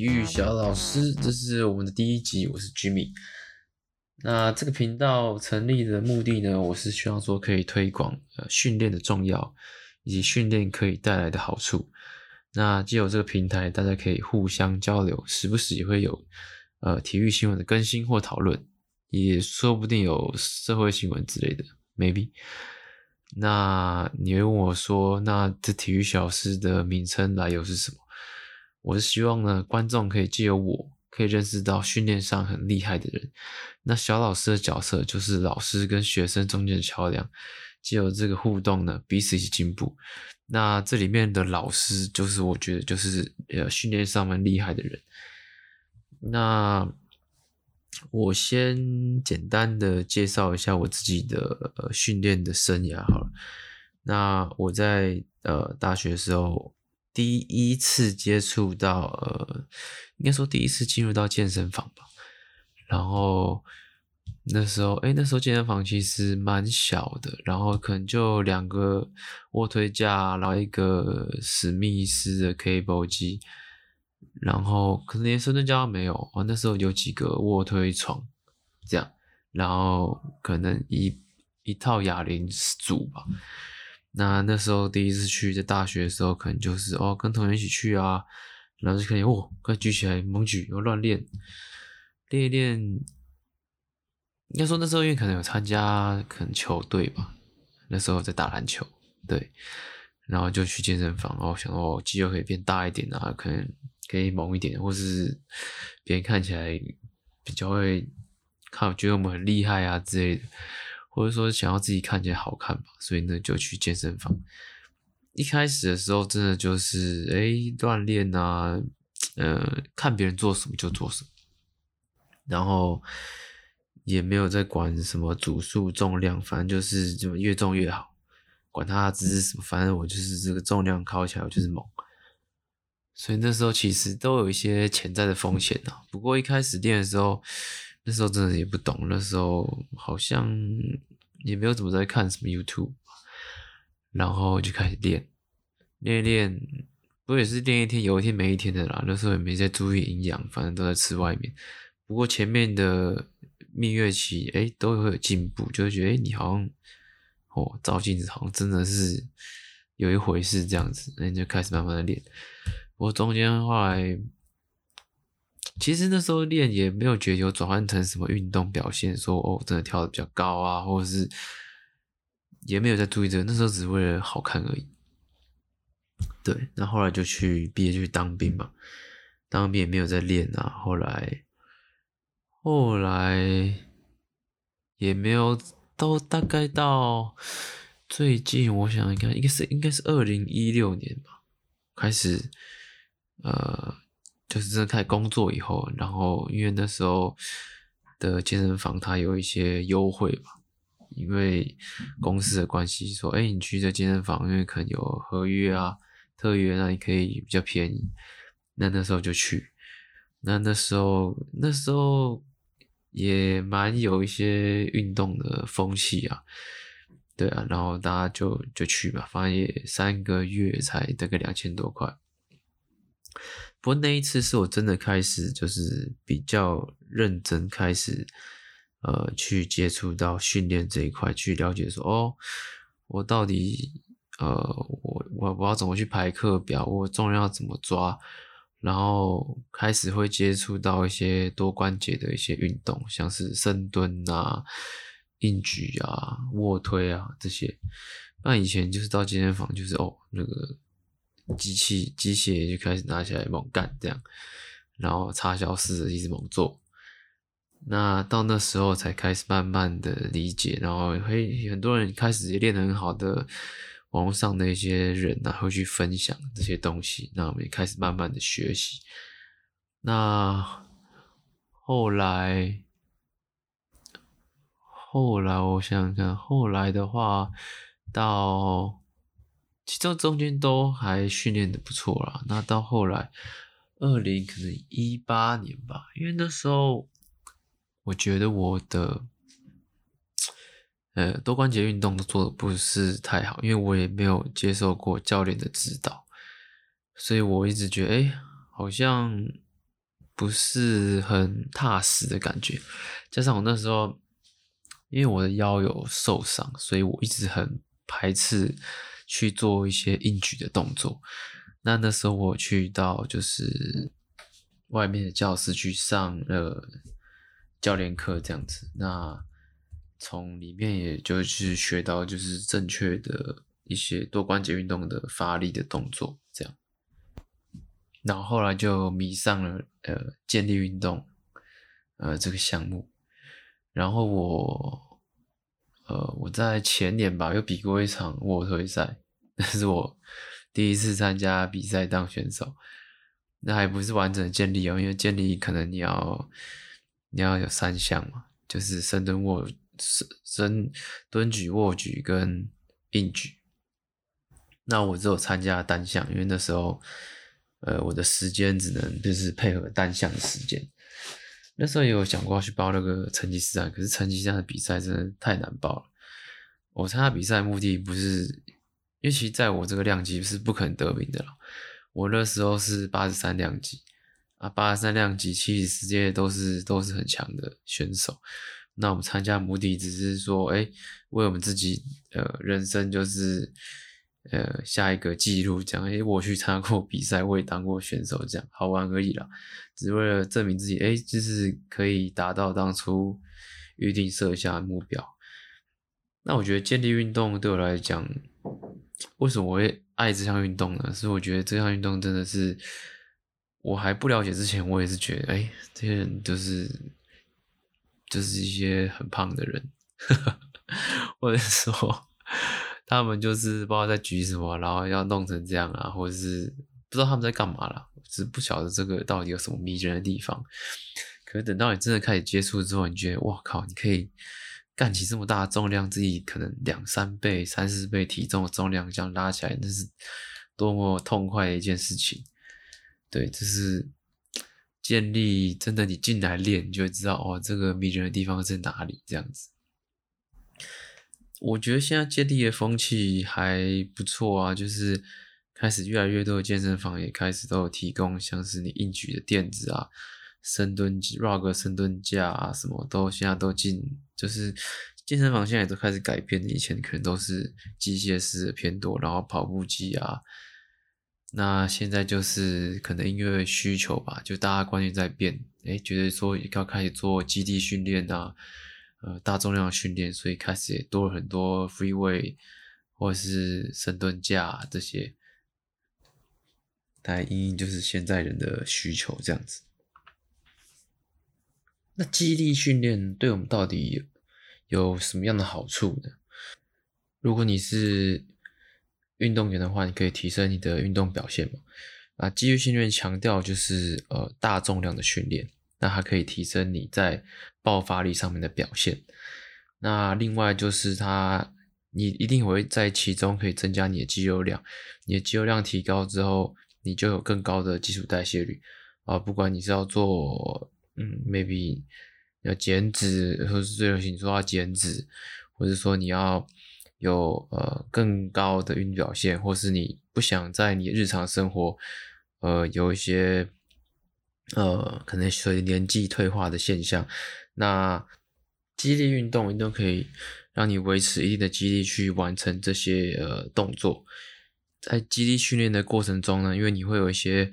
体育小老师，这是我们的第一集，我是 Jimmy。那这个频道成立的目的呢，我是希望说可以推广呃训练的重要，以及训练可以带来的好处。那既有这个平台，大家可以互相交流，时不时也会有呃体育新闻的更新或讨论，也说不定有社会新闻之类的，maybe。那你问我说，那这体育小师的名称来由是什么？我是希望呢，观众可以借由我，可以认识到训练上很厉害的人。那小老师的角色就是老师跟学生中间的桥梁，借由这个互动呢，彼此一起进步。那这里面的老师，就是我觉得就是呃训练上蛮厉害的人。那我先简单的介绍一下我自己的呃训练的生涯好了。那我在呃大学的时候，第一次接触到呃，应该说第一次进入到健身房吧。然后那时候，诶，那时候健身房其实蛮小的，然后可能就两个卧推架，然后一个史密斯的 cable 机。然后可能连深蹲架都没有哦，那时候有几个卧推床，这样，然后可能一一套哑铃组吧。那那时候第一次去，在大学的时候，可能就是哦，跟同学一起去啊，然后就可以哦，快举起来猛举，然后乱练，练一练。应该说那时候因为可能有参加可能球队吧，那时候在打篮球，对，然后就去健身房，然后想哦，肌肉可以变大一点啊，可能。可以猛一点，或是别人看起来比较会看，觉得我们很厉害啊之类的，或者说想要自己看起来好看吧，所以呢就去健身房。一开始的时候，真的就是诶锻炼啊，呃，看别人做什么就做什么，然后也没有在管什么组数、重量，反正就是就越重越好，管他姿势什么，反正我就是这个重量靠起来我就是猛。所以那时候其实都有一些潜在的风险啊。不过一开始练的时候，那时候真的也不懂，那时候好像也没有怎么在看什么 YouTube，然后就开始练，练练，不过也是练一天有一天没一天的啦。那时候也没在注意营养，反正都在吃外面。不过前面的蜜月期，诶，都会有进步，就会觉得，你好像哦，照镜子好像真的是有一回事这样子，那就开始慢慢的练。我中间后来，其实那时候练也没有觉得有转换成什么运动表现，说哦，真的跳得比较高啊，或者是也没有在注意这，那时候只是为了好看而已。对，那后来就去毕业就去当兵嘛，当兵也没有在练啊。后来，后来也没有，都大概到最近，我想应该应该是应该是二零一六年吧，开始。呃，就是真的开始工作以后，然后因为那时候的健身房它有一些优惠吧，因为公司的关系，说，哎，你去这健身房，因为可能有合约啊、特约，那你可以比较便宜。那那时候就去，那那时候那时候也蛮有一些运动的风气啊，对啊，然后大家就就去吧，反正也三个月才大概两千多块。不过那一次是我真的开始，就是比较认真开始，呃，去接触到训练这一块，去了解说，哦，我到底，呃，我我我要怎么去排课表，我重量要怎么抓，然后开始会接触到一些多关节的一些运动，像是深蹲啊、硬举啊、卧推啊这些。那以前就是到健身房，就是哦那个。机器机械就开始拿起来猛干这样，然后插销式的一直猛做。那到那时候才开始慢慢的理解，然后会很多人开始练得很好的网络上的一些人啊，会去分享这些东西。那我们也开始慢慢的学习。那后来，后来我想想看，后来的话到。其实中间都还训练的不错啦。那到后来，二零可能一八年吧，因为那时候我觉得我的呃多关节运动都做的不是太好，因为我也没有接受过教练的指导，所以我一直觉得哎，好像不是很踏实的感觉。加上我那时候，因为我的腰有受伤，所以我一直很排斥去做一些硬举的动作。那那时候我去到就是外面的教室去上了教练课，这样子。那从里面也就是学到就是正确的一些多关节运动的发力的动作，这样。然后后来就迷上了呃健力运动，呃这个项目。然后我呃我在前年吧又比过一场卧推赛，那是我第一次参加比赛当选手。那还不是完整的健力哦，因为健力可能你要你要有三项嘛，就是深蹲卧。深深蹲举、卧举跟硬举，那我只有参加单项，因为那时候，呃，我的时间只能就是配合单项的时间。那时候也有想过要去报那个成吉思汗，可是成吉思汗的比赛真的太难报了。我参加比赛目的不是，因为其实在我这个量级是不可能得名的了。我那时候是八十三量级啊，八十三量级其实世界都是都是很强的选手。那我们参加目的只是说，哎，为我们自己呃人生就是呃下一个记录，这样。哎，我去参加过比赛，我也当过选手，这样好玩而已啦，只为了证明自己，哎，就是可以达到当初预定设下的目标。那我觉得健力运动对我来讲，为什么我会爱这项运动呢？是我觉得这项运动真的是我还不了解之前，我也是觉得，哎，这些人就是。就是一些很胖的人，或者说他们就是不知道在举什么，然后要弄成这样啊，或者是不知道他们在干嘛啦，只是不晓得这个到底有什么迷人的地方。可是等到你真的开始接触之后，你觉得哇靠，你可以干起这么大的重量，自己可能两三倍、三四倍体重的重量这样拉起来，那是多么痛快的一件事情。对，这是。建立真的，你进来练，你就会知道哦，这个迷人的地方在哪里。这样子，我觉得现在接地的风气还不错啊，就是开始越来越多的健身房也开始都有提供，像是你硬举的垫子啊、深蹲、rug 深蹲架啊，什么都现在都进，就是健身房现在也都开始改变，以前可能都是机械式的偏多，然后跑步机啊。那现在就是可能因为需求吧，就大家观念在变，诶，觉得说要开始做基地训练啊，呃，大重量训练，所以开始也多了很多 free weight 或是深蹲架啊，这些，来因应就是现在人的需求这样子。那基地训练对我们到底有什么样的好处呢？如果你是运动员的话，你可以提升你的运动表现嘛？啊，肌力训练强调就是呃大重量的训练，那它可以提升你在爆发力上面的表现。那另外就是它，你一定会在其中可以增加你的肌肉量，你的肌肉量提高之后，你就有更高的基础代谢率啊。不管你是要做嗯，maybe 要减脂，或是最流行说要减脂，或者说你要。有呃更高的运动表现，或是你不想在你日常生活，呃有一些呃可能随着年纪退化的现象，那肌力运动运动可以让你维持一定的肌力去完成这些呃动作。在肌力训练的过程中呢，因为你会有一些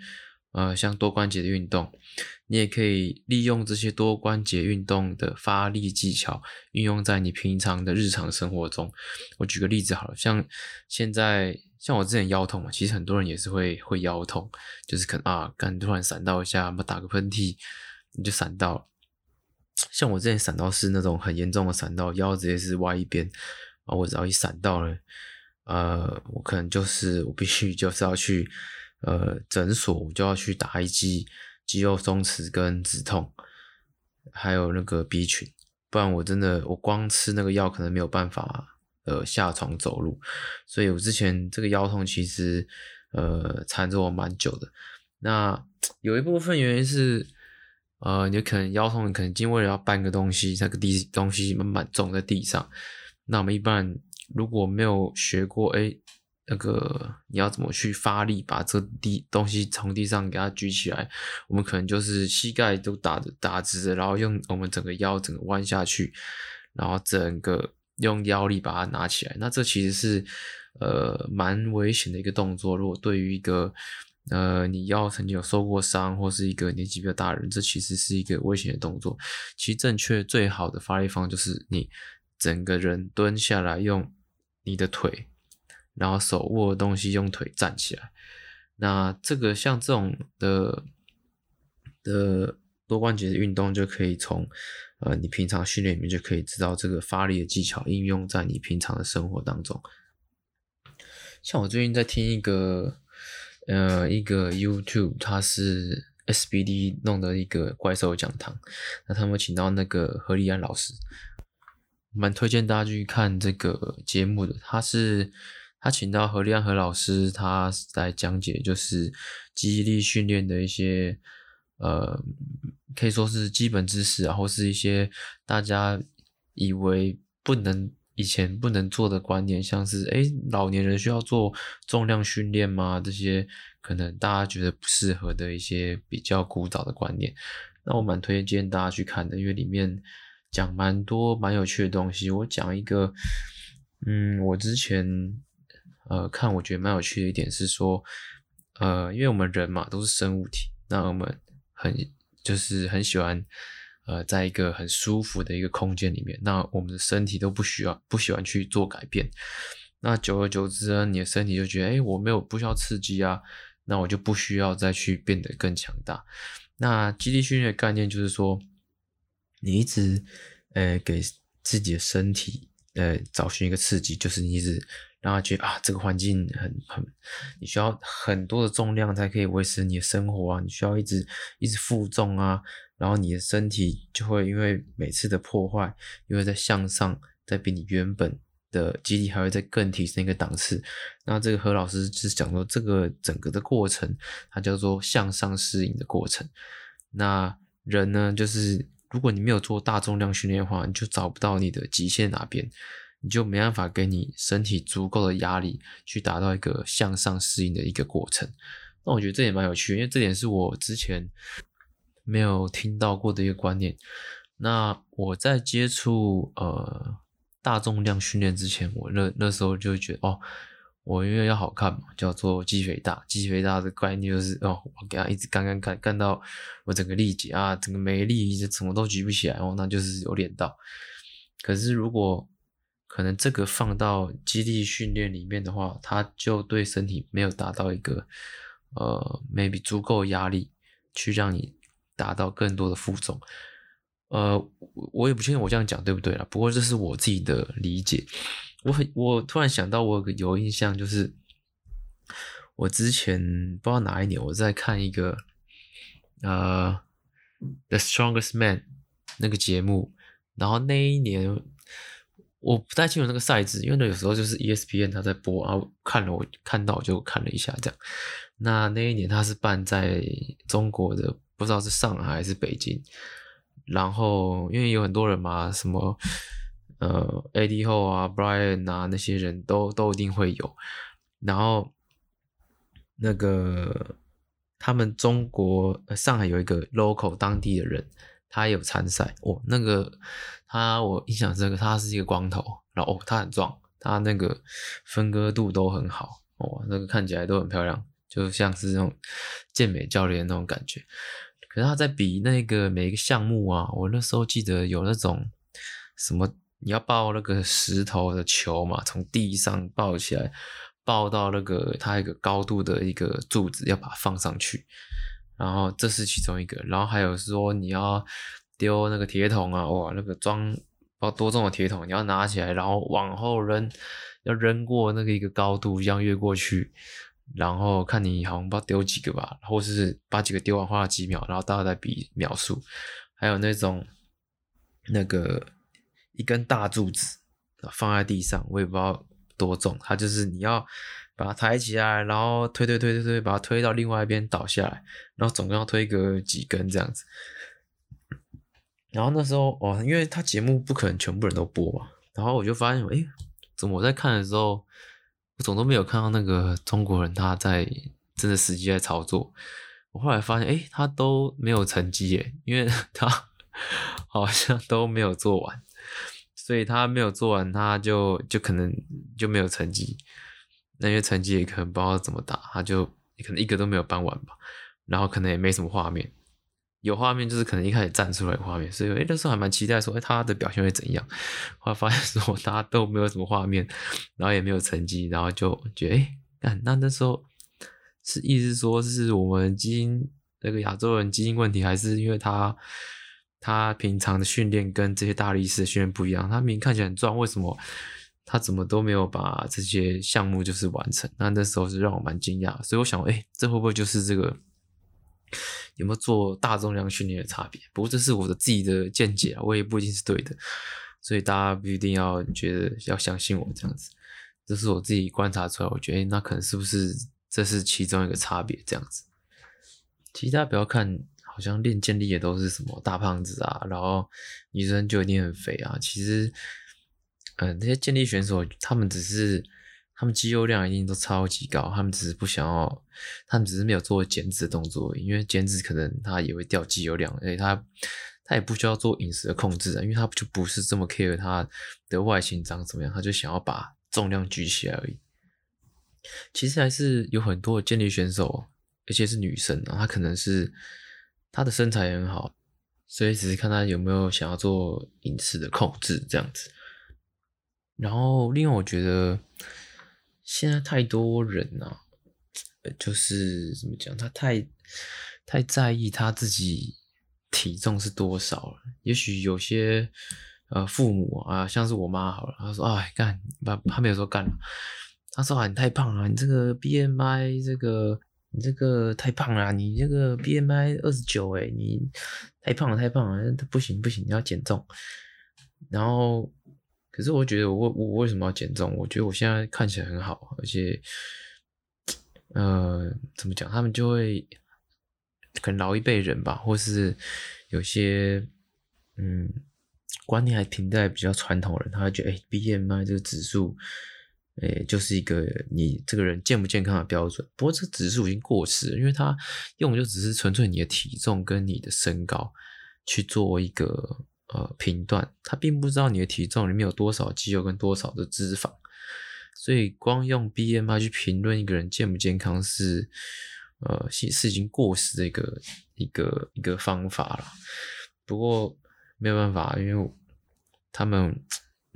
呃像多关节的运动。你也可以利用这些多关节运动的发力技巧，运用在你平常的日常生活中。我举个例子好了，像现在像我之前腰痛嘛，其实很多人也是会会腰痛，就是可能啊，刚突然闪到一下，打个喷嚏，你就闪到。像我之前闪到是那种很严重的闪到，腰直接是歪一边啊，我只要一闪到了，呃，我可能就是我必须就是要去呃诊所，我就要去打一剂。肌肉松弛跟止痛，还有那个 B 群，不然我真的我光吃那个药可能没有办法呃下床走路，所以我之前这个腰痛其实呃缠着我蛮久的。那有一部分原因是呃你可能腰痛，你可能因为要搬个东西，那个地东西蛮蛮重在地上，那我们一般如果没有学过哎那个你要怎么去发力，把这地东西从地上给它举起来。我们可能就是膝盖都打打直的，然后用我们整个腰整个弯下去，然后整个用腰力把它拿起来。那这其实是呃蛮危险的一个动作。如果对于一个呃你腰曾经有受过伤，或是一个年纪比较大的人，这其实是一个危险的动作。其实正确最好的发力方就是你整个人蹲下来，用你的腿。然后手握的东西，用腿站起来。那这个像这种的的多关节的运动，就可以从呃你平常训练里面就可以知道这个发力的技巧，应用在你平常的生活当中。像我最近在听一个呃一个 YouTube，它是 SBD 弄的一个怪兽讲堂，那他们请到那个何立安老师，蛮推荐大家去看这个节目的，他是。他请到何立安何老师，他来讲解就是记忆力训练的一些呃，可以说是基本知识啊，或是一些大家以为不能以前不能做的观念，像是诶老年人需要做重量训练吗？这些可能大家觉得不适合的一些比较古早的观念，那我蛮推荐大家去看的，因为里面讲蛮多蛮有趣的东西。我讲一个，嗯，我之前。呃，看我觉得蛮有趣的一点是说，呃，因为我们人嘛都是生物体，那我们很就是很喜欢，呃，在一个很舒服的一个空间里面，那我们的身体都不需要不喜欢去做改变，那久而久之呢，你的身体就觉得，哎，我没有不需要刺激啊，那我就不需要再去变得更强大。那基地训练的概念就是说，你一直呃给自己的身体呃找寻一个刺激，就是你一直。让他觉得啊，这个环境很很，你需要很多的重量才可以维持你的生活啊，你需要一直一直负重啊，然后你的身体就会因为每次的破坏，又会在向上，在比你原本的肌力还会再更提升一个档次。那这个何老师就是讲说，这个整个的过程，它叫做向上适应的过程。那人呢，就是如果你没有做大重量训练的话，你就找不到你的极限哪边。你就没办法给你身体足够的压力去达到一个向上适应的一个过程。那我觉得这也蛮有趣，因为这点是我之前没有听到过的一个观念。那我在接触呃大重量训练之前，我那那时候就觉得哦，我因为要好看嘛，叫做肌肥大。肌肥大的概念就是哦，我给他一直干干干干到我整个力竭啊，整个没力，就什么都举不起来哦，那就是有练到。可是如果可能这个放到肌力训练里面的话，它就对身体没有达到一个呃，maybe 足够压力去让你达到更多的负重。呃，我也不确定我这样讲对不对啦，不过这是我自己的理解。我很，我突然想到，我有印象，就是我之前不知道哪一年我在看一个呃《The Strongest Man》那个节目，然后那一年。我不太清楚那个赛制，因为有时候就是 ESPN 他在播啊，看了我看到就看了一下这样。那那一年他是办在中国的，不知道是上海还是北京。然后因为有很多人嘛，什么呃，A. D. 后啊、Brian 啊那些人都都一定会有。然后那个他们中国上海有一个 local 当地的人。他有参赛哦，那个他我印象这个他是一个光头，然后哦他很壮，他那个分割度都很好哦，那个看起来都很漂亮，就像是那种健美教练那种感觉。可是他在比那个每一个项目啊，我那时候记得有那种什么你要抱那个石头的球嘛，从地上抱起来，抱到那个它一个高度的一个柱子，要把它放上去。然后这是其中一个，然后还有说你要丢那个铁桶啊，哇，那个装不知道多重的铁桶，你要拿起来，然后往后扔，要扔过那个一个高度，这样越过去，然后看你好像不知道丢几个吧，或是把几个丢完花了几秒，然后大家再比秒数，还有那种那个一根大柱子放在地上，我也不知道多重，它就是你要。把它抬起来，然后推推推推推，把它推到另外一边倒下来，然后总共要推个几根这样子。然后那时候哦，因为他节目不可能全部人都播嘛，然后我就发现，诶，怎么我在看的时候，我总都没有看到那个中国人他在真的实际在操作。我后来发现，诶，他都没有成绩耶，因为他 好像都没有做完，所以他没有做完，他就就可能就没有成绩。那些成绩也可能不知道怎么打，他就可能一个都没有搬完吧，然后可能也没什么画面。有画面就是可能一开始站出来画面，所以诶那时候还蛮期待说，诶他的表现会怎样？后来发现说，大家都没有什么画面，然后也没有成绩，然后就觉得，诶那那时候是意思说是我们基因那个亚洲人基因问题，还是因为他他平常的训练跟这些大力士的训练不一样？他明明看起来很壮，为什么他怎么都没有把这些项目就是完成？那那时候是让我蛮惊讶，所以我想，诶这会不会就是这个？有没有做大重量训练的差别？不过这是我的自己的见解啊，我也不一定是对的，所以大家不一定要觉得要相信我这样子。这是我自己观察出来，我觉得，欸，那可能是不是这是其中一个差别这样子？其实大家不要看，好像练健力也都是什么大胖子啊，然后女生就一定很肥啊。其实，嗯，呃，那些健力选手他们只是。他们肌肉量一定都超级高，他们只是不想要，他们只是没有做减脂的动作，因为减脂可能他也会掉肌肉量，而且他他也不需要做饮食的控制啊，因为他就不是这么 care 他的外形长怎么样，他就想要把重量举起来而已。其实还是有很多健力选手，而且是女生啊，她可能是他的身材很好，所以只是看他有没有想要做饮食的控制这样子。然后另外我觉得。现在太多人啊，就是怎么讲，他太太在意他自己体重是多少了。也许有些呃父母啊，像是我妈好了，她说：“哎，干，他他没有说干了，他说啊，你太胖了，你这个 BMI 这个你这个太胖了，你这个 BMI 二十九，哎，你太胖了，太胖了，不行不行，你要减重。”然后。可是我觉得我我我为什么要减重？我觉得我现在看起来很好，而且，呃，怎么讲？他们就会可能老一辈人吧，或是有些嗯观念还停在比较传统人，他会觉得哎，BMI 这个指数，哎，就是一个你这个人健不健康的标准。不过这指数已经过时，因为它用就只是纯粹你的体重跟你的身高去做一个。呃，评断他并不知道你的体重里面有多少肌肉跟多少的脂肪，所以光用 BMI 去评论一个人健不健康是，呃，是是已经过时的一个一个一个方法了。不过没有办法，因为他们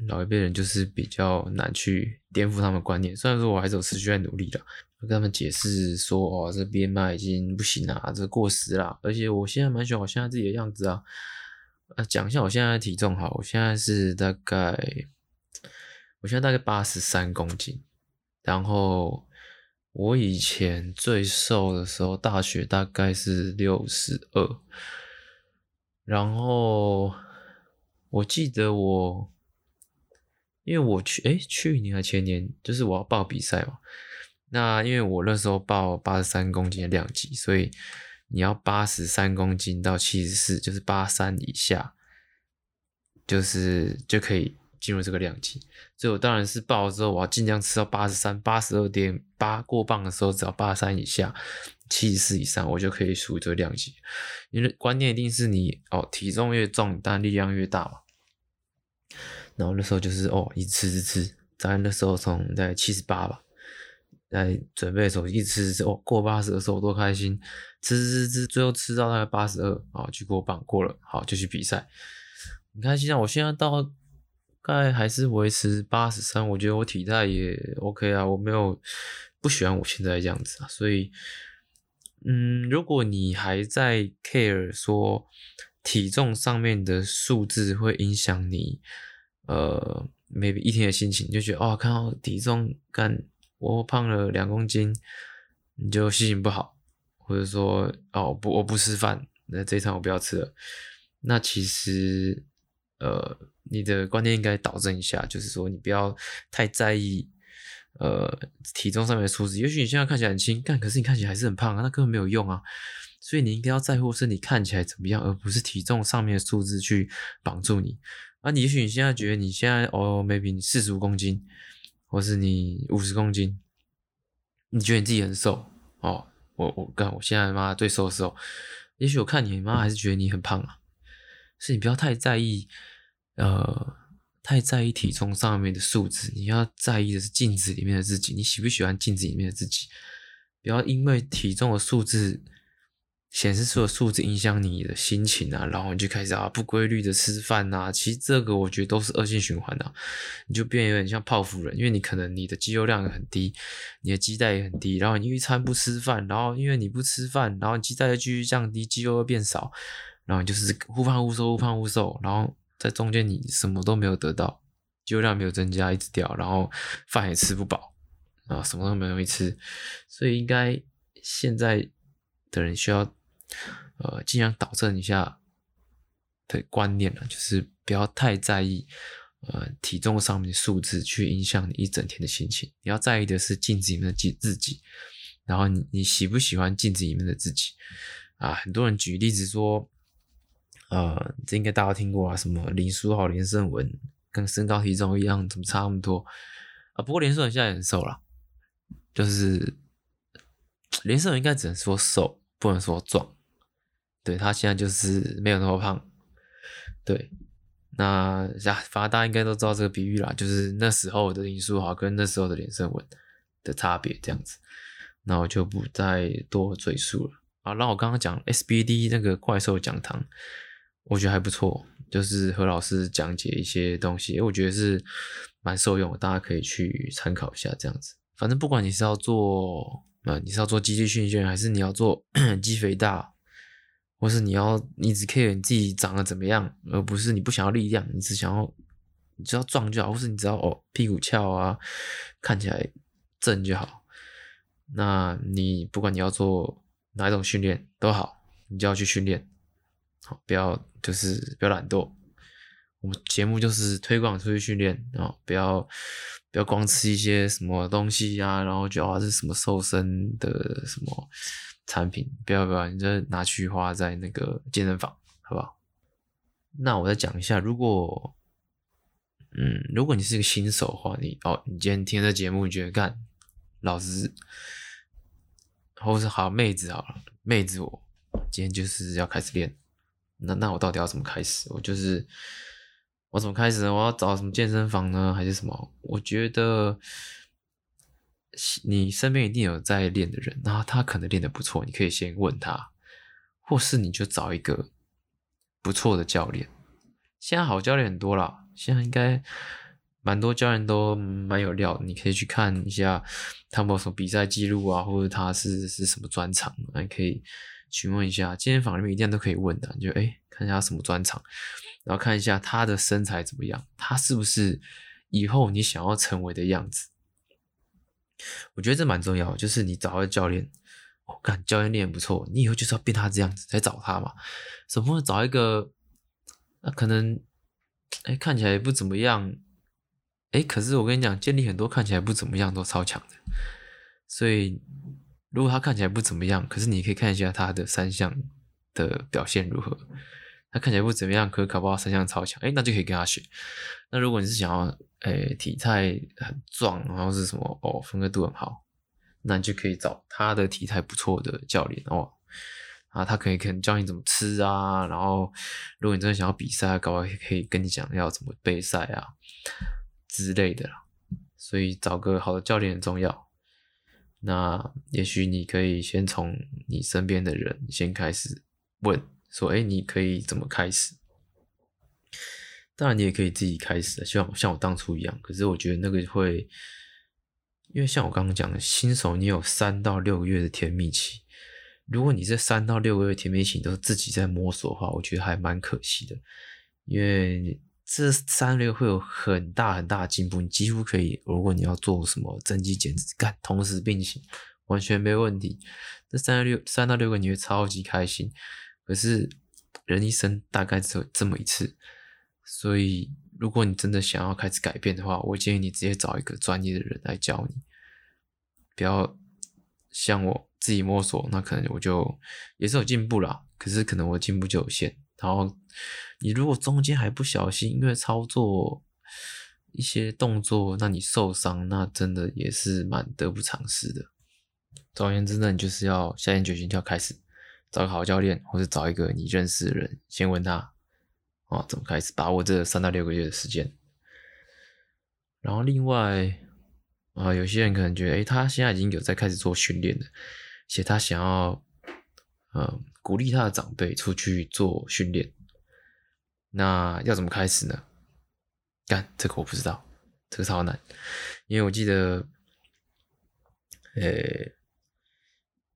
老一辈人就是比较难去颠覆他们观念。虽然说我还是有持续在努力的，跟他们解释说，哦，这 BMI 已经不行了，这过时了。而且我现在蛮喜欢我现在自己的样子啊。啊，讲一下我现在的体重好，我现在是大概，我现在大概八十三公斤，然后我以前最瘦的时候，大学大概是六十二，然后我记得我，因为我去，诶，去年还前年，就是我要报比赛嘛，那因为我那时候报八十三公斤的量级，所以。你要八十三公斤到七十四，就是八三以下，就是就可以进入这个量级。所以我当然是报了之后，我要尽量吃到八十三、八十二点八，过磅的时候只要八三以下，七十四以上，我就可以属于这个量级。因为观念一定是你哦，体重越重，但力量越大嘛。然后那时候就是哦，一直吃吃吃，在那时候从在七十八吧。在准备的时候，一直吃吃吃哦，过八十的时候多开心，吃吃吃吃，最后吃到大概八十二，好去过磅过了，好就去比赛。你看，现在我现在到大概还是维持八十三，我觉得我体态也 OK 啊，我没有不喜欢我现在这样子啊，所以，嗯，如果你还在 care 说体重上面的数字会影响你，呃，maybe 一天的心情，就觉得哦，看到体重干。我胖了两公斤，你就心情不好，或者说哦不我不吃饭，那这一餐我不要吃了。那其实呃你的观念应该导正一下，就是说你不要太在意呃体重上面的数字。也许你现在看起来很轻，但可是你看起来还是很胖啊，那根本没有用啊。所以你应该要在乎是你看起来怎么样，而不是体重上面的数字去绑住你。啊，你也许你现在觉得你现在哦 maybe 你四十五公斤。或是你五十公斤，你觉得你自己很瘦哦，我我干，我现在妈最瘦的时候，也许我看你妈还是觉得你很胖啊，所以你不要太在意，呃，太在意体重上面的数字，你要在意的是镜子里面的自己，你喜不喜欢镜子里面的自己？不要因为体重的数字。显示出的数字影响你的心情啊，然后你就开始啊不规律的吃饭啊，其实这个我觉得都是恶性循环啊，你就变有点像泡芙人，因为你可能你的肌肉量也很低，你的基代也很低，然后你一餐不吃饭，然后因为你不吃饭，然后基代又继续降低，肌肉又变少，然后你就是忽胖忽瘦，忽胖忽瘦，然后在中间你什么都没有得到，肌肉量没有增加，一直掉，然后饭也吃不饱啊，什么都没有吃，所以应该现在的人需要。呃，尽量导正一下的观念了，就是不要太在意呃体重上面的数字，去影响你一整天的心情。你要在意的是镜子里面的自自己，然后你你喜不喜欢镜子里面的自己啊？很多人举例子说，呃，这应该大家听过啊，什么林书豪、连胜文跟身高体重一样，怎么差那么多啊？不过连胜文现在很瘦了，就是 连胜文应该只能说瘦，不能说壮。对，他现在就是没有那么胖，对，那反正大家应该都知道这个比喻啦，就是那时候的林书豪跟那时候的连胜文的差别这样子，那我就不再多赘述了啊。那我刚刚讲 SBD 那个怪兽讲堂，我觉得还不错，就是何老师讲解一些东西，我觉得是蛮受用的，大家可以去参考一下这样子。反正不管你是要做啊，你是要做肌力训练，还是你要做 肌肥大。或是你要，你只 care 你自己长得怎么样，而不是你不想要力量，你只想要，你只要壮就好，或是你只要哦屁股翘啊，看起来正就好。那你不管你要做哪一种训练都好，你就要去训练，好，不要就是不要懒惰。我们节目就是推广出去训练啊，不要不要光吃一些什么东西啊，然后觉得啊是什么瘦身的什么。产品不要不要，你就拿去花在那个健身房，好不好？那我再讲一下，如果，嗯，如果你是一个新手的话，你哦，你今天听这节目，你觉得干老师，或是好妹子好了，妹子我今天就是要开始练，那那我到底要怎么开始？我就是我怎么开始呢？我要找什么健身房呢？还是什么？我觉得。你身边一定有在练的人，然后他可能练得不错，你可以先问他，或是你就找一个不错的教练。现在好教练很多啦，现在应该蛮多教练都蛮有料，你可以去看一下他们有什么比赛记录啊，或者他是是什么专长，你可以询问一下。健身房里面一定都可以问的，就哎看一下他什么专长，然后看一下他的身材怎么样，他是不是以后你想要成为的样子。我觉得这蛮重要，就是你找个教练，我、哦、看教练练不错，你以后就是要变他这样子才找他嘛。怎么会找一个，那、可能，哎，看起来不怎么样，哎，可是我跟你讲，建立很多看起来不怎么样都超强的。所以如果他看起来不怎么样，可是你可以看一下他的三项的表现如何。他看起来不怎么样，可考不好三项超强，哎，那就可以跟他学。那如果你是想要，哎，体态很壮，然后是什么哦，分割度很好，那你就可以找他的体态不错的教练哦。啊，他可以可能教你怎么吃啊，然后如果你真的想要比赛，搞不好也可以跟你讲要怎么备赛啊之类的啦。所以找个好的教练很重要。那也许你可以先从你身边的人先开始问。说，哎，你可以怎么开始？当然，你也可以自己开始，像像我当初一样。可是我觉得那个会，因为像我刚刚讲的，新手你有三到六个月的甜蜜期。如果你这三到六个月甜蜜期都是自己在摸索的话，我觉得还蛮可惜的。因为这三个月会有很大很大进步，你几乎可以，如果你要做什么增肌减脂，干同时并行，完全没问题。这三到六三到六个你会超级开心。可是人一生大概只有这么一次，所以如果你真的想要开始改变的话，我建议你直接找一个专业的人来教你，不要像我自己摸索，那可能我就也是有进步啦，可是可能我进步就有限。然后你如果中间还不小心，因为操作一些动作让你受伤，那真的也是蛮得不偿失的。总而言之呢，你就是要下定决心就要开始，找个好教练，或者找一个你认识的人，先问他，哦，怎么开始，把握这三到六个月的时间。然后另外，啊、有些人可能觉得，诶，他现在已经有在开始做训练了，且他想要，呃，鼓励他的长辈出去做训练，那要怎么开始呢？干，这个我不知道，这个超难，因为我记得，呃，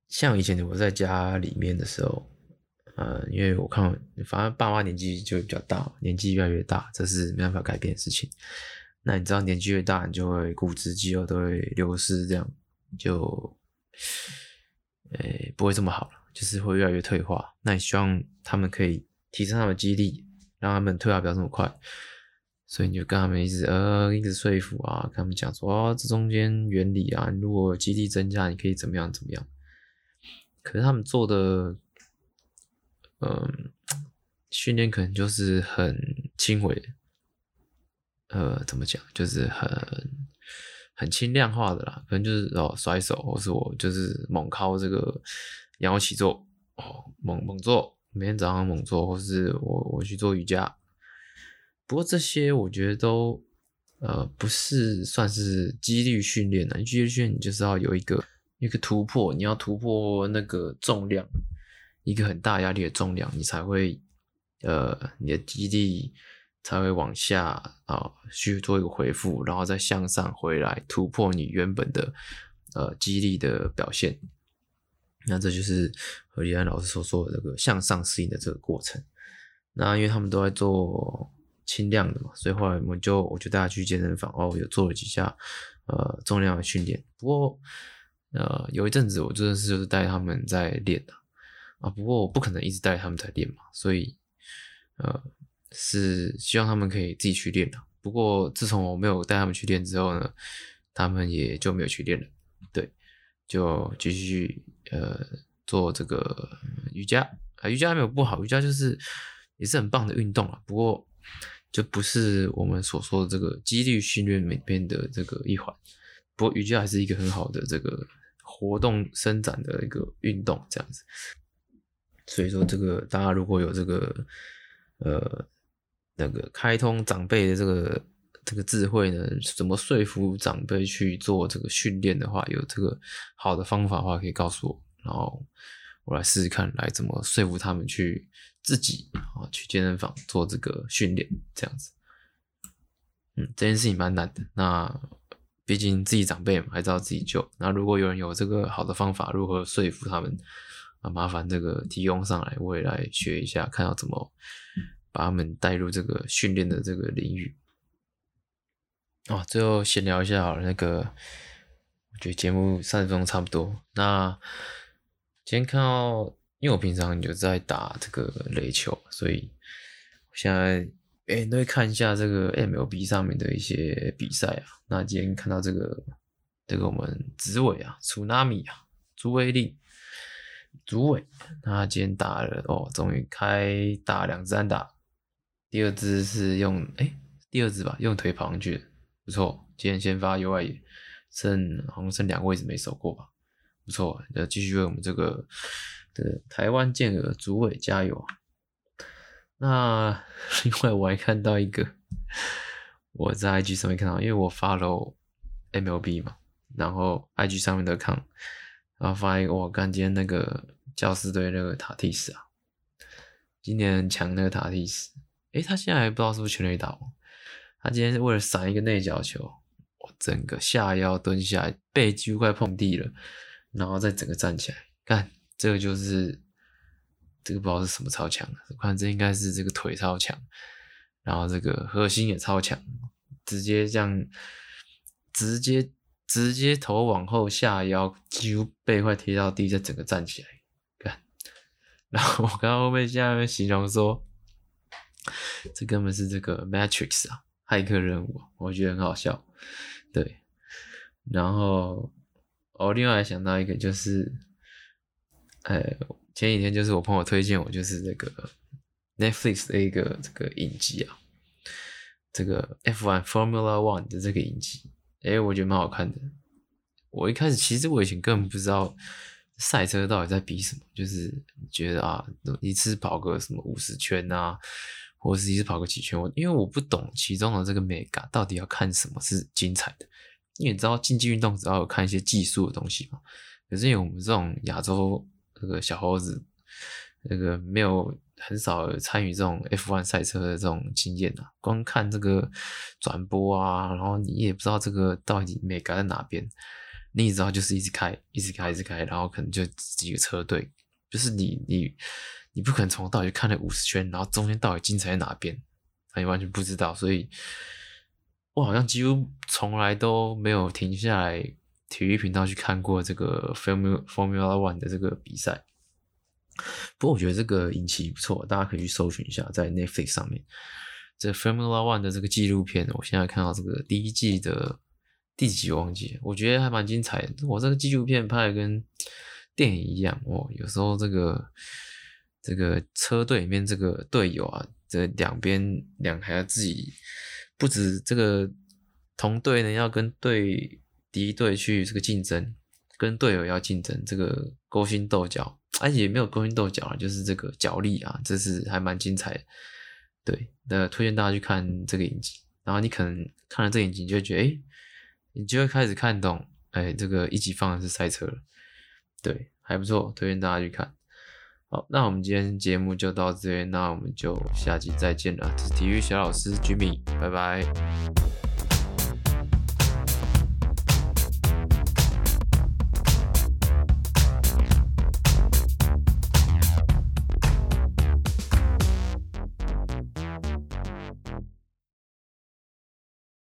像以前我在家里面的时候，呃，因为我看，反正爸妈年纪就比较大，年纪越来越大，这是没办法改变的事情。那你知道年纪越大，你就会骨质肌肉都会流失，这样就，诶，不会这么好了，就是会越来越退化。那你希望他们可以提升他们的肌力，让他们退化不要这么快。所以你就跟他们一直呃一直说服啊，跟他们讲说哦，这中间原理啊，如果肌力增加，你可以怎么样怎么样。可是他们做的，嗯，训练可能就是很轻微。呃，怎么讲？就是很很轻量化的啦，可能就是哦甩手，或是我就是猛靠这个仰卧起坐哦，猛猛做，每天早上猛做，或是我我去做瑜伽。不过这些我觉得都呃不是算是肌力训练的，肌力训练你就是要有一个一个突破，你要突破那个重量，一个很大压力的重量，你才会呃你的肌力。才会往下啊，去做一个回复，然后再向上回来突破你原本的呃肌力的表现。那这就是何立安老师所说的这个向上适应的这个过程。那因为他们都在做轻量的嘛，所以后来我们就我就带他去健身房哦，有做了几下呃重量的训练。不过呃有一阵子我真的是就是带他们在练的，啊不过我不可能一直带他们在练嘛，所以呃。是希望他们可以自己去练的。不过自从我没有带他们去练之后呢，他们也就没有去练了。对，就继续呃做这个瑜伽啊，瑜伽还没有不好，瑜伽就是也是很棒的运动啊。不过就不是我们所说的这个肌力训练里面的这个一环。不过瑜伽还是一个很好的这个活动伸展的一个运动，这样子。所以说，这个大家如果有这个呃。那个开通长辈的这个这个智慧呢，怎么说服长辈去做这个训练的话，有这个好的方法的话，可以告诉我，然后我来试试看，来怎么说服他们去自己啊去健身房做这个训练，这样子。嗯，这件事情蛮难的。那毕竟自己长辈嘛，还是要自己救。那如果有人有这个好的方法，如何说服他们啊？麻烦这个提供上来，我也来学一下，看要怎么。把他们带入这个训练的这个领域。哦，最后闲聊一下好了，那个我觉得节目三十分钟差不多。那今天看到，因为我平常就在打这个垒球，所以我现在诶都会看一下这个 MLB 上面的一些比赛啊。那今天看到这个这个我们紫伟啊，楚纳米啊，朱威利，朱伟，他今天打了哦，终于开打两支安打。第二支是用哎、第二支吧，用腿跑上去的，不错。今天先发右外野，剩好像剩两个位置没守过吧，不错。要继续为我们这个的台湾健儿主委加油。那另外我还看到一个，我在 IG 上面看到，因为我 follow MLB 嘛，然后 IG 上面的看，然后发一个我看今天那个教士队那个塔蒂斯啊，今年很强那个塔蒂斯。诶，他现在还不知道是不是全垒打王。他今天是为了闪一个内角球，我整个下腰蹲下来，背几乎快碰地了，然后再整个站起来，看这个就是这个不知道是什么超强，我看这应该是这个腿超强，然后这个核心也超强，直接这样直接直接头往后下腰，几乎背快贴到地，再整个站起来，看。然后我刚刚后面下面形容说。这根本是这个 Matrix 啊，骇客任务，我觉得很好笑。对，然后我另外还想到一个，就是，呃，前几天就是我朋友推荐我，就是这个 Netflix 的一个这个影集啊，这个 F1 Formula One 的这个影集，诶，我觉得蛮好看的。我一开始其实我以前根本不知道赛车到底在比什么，就是觉得啊，一次跑个什么五十圈啊，或者是一次跑个几圈，我因为我不懂其中的这个美感到底要看什么是精彩的。因为你知道竞技运动只要有看一些技术的东西嘛，可是因为我们这种亚洲这个小猴子，那个没有。很少参与这种 F1 赛车的这种经验啊，光看这个转播啊，然后你也不知道这个到底美改在哪边，你也知道就是一直开，一直开，一直开，然后可能就几个车队，就是你你你不可能从头到尾看了五十圈，然后中间到底精彩在哪边，你完全不知道，所以我好像几乎从来都没有停下来体育频道去看过这个 Formula Formula One 的这个比赛。不过我觉得这个引擎不错，大家可以去搜寻一下，在 Netflix 上面，这 Formula One 的这个纪录片，我现在看到这个第一季的第几忘记，我觉得还蛮精彩的。我这个纪录片拍的跟电影一样哦，有时候这个这个车队里面这个队友啊，这两边两还要自己不止这个同队呢，要跟队敌队去这个竞争，跟队友要竞争，这个勾心斗角。而且也没有勾心斗角啊，就是这个角力啊，这是还蛮精彩的。对，那推荐大家去看这个影集，然后你可能看了这个影集，你就会觉得，哎，你就会开始看懂，哎，这个一级方程式赛车了。对，还不错，推荐大家去看。好，那我们今天节目就到这边，那我们就下集再见了。这是体育小老师 Jimmy，拜拜。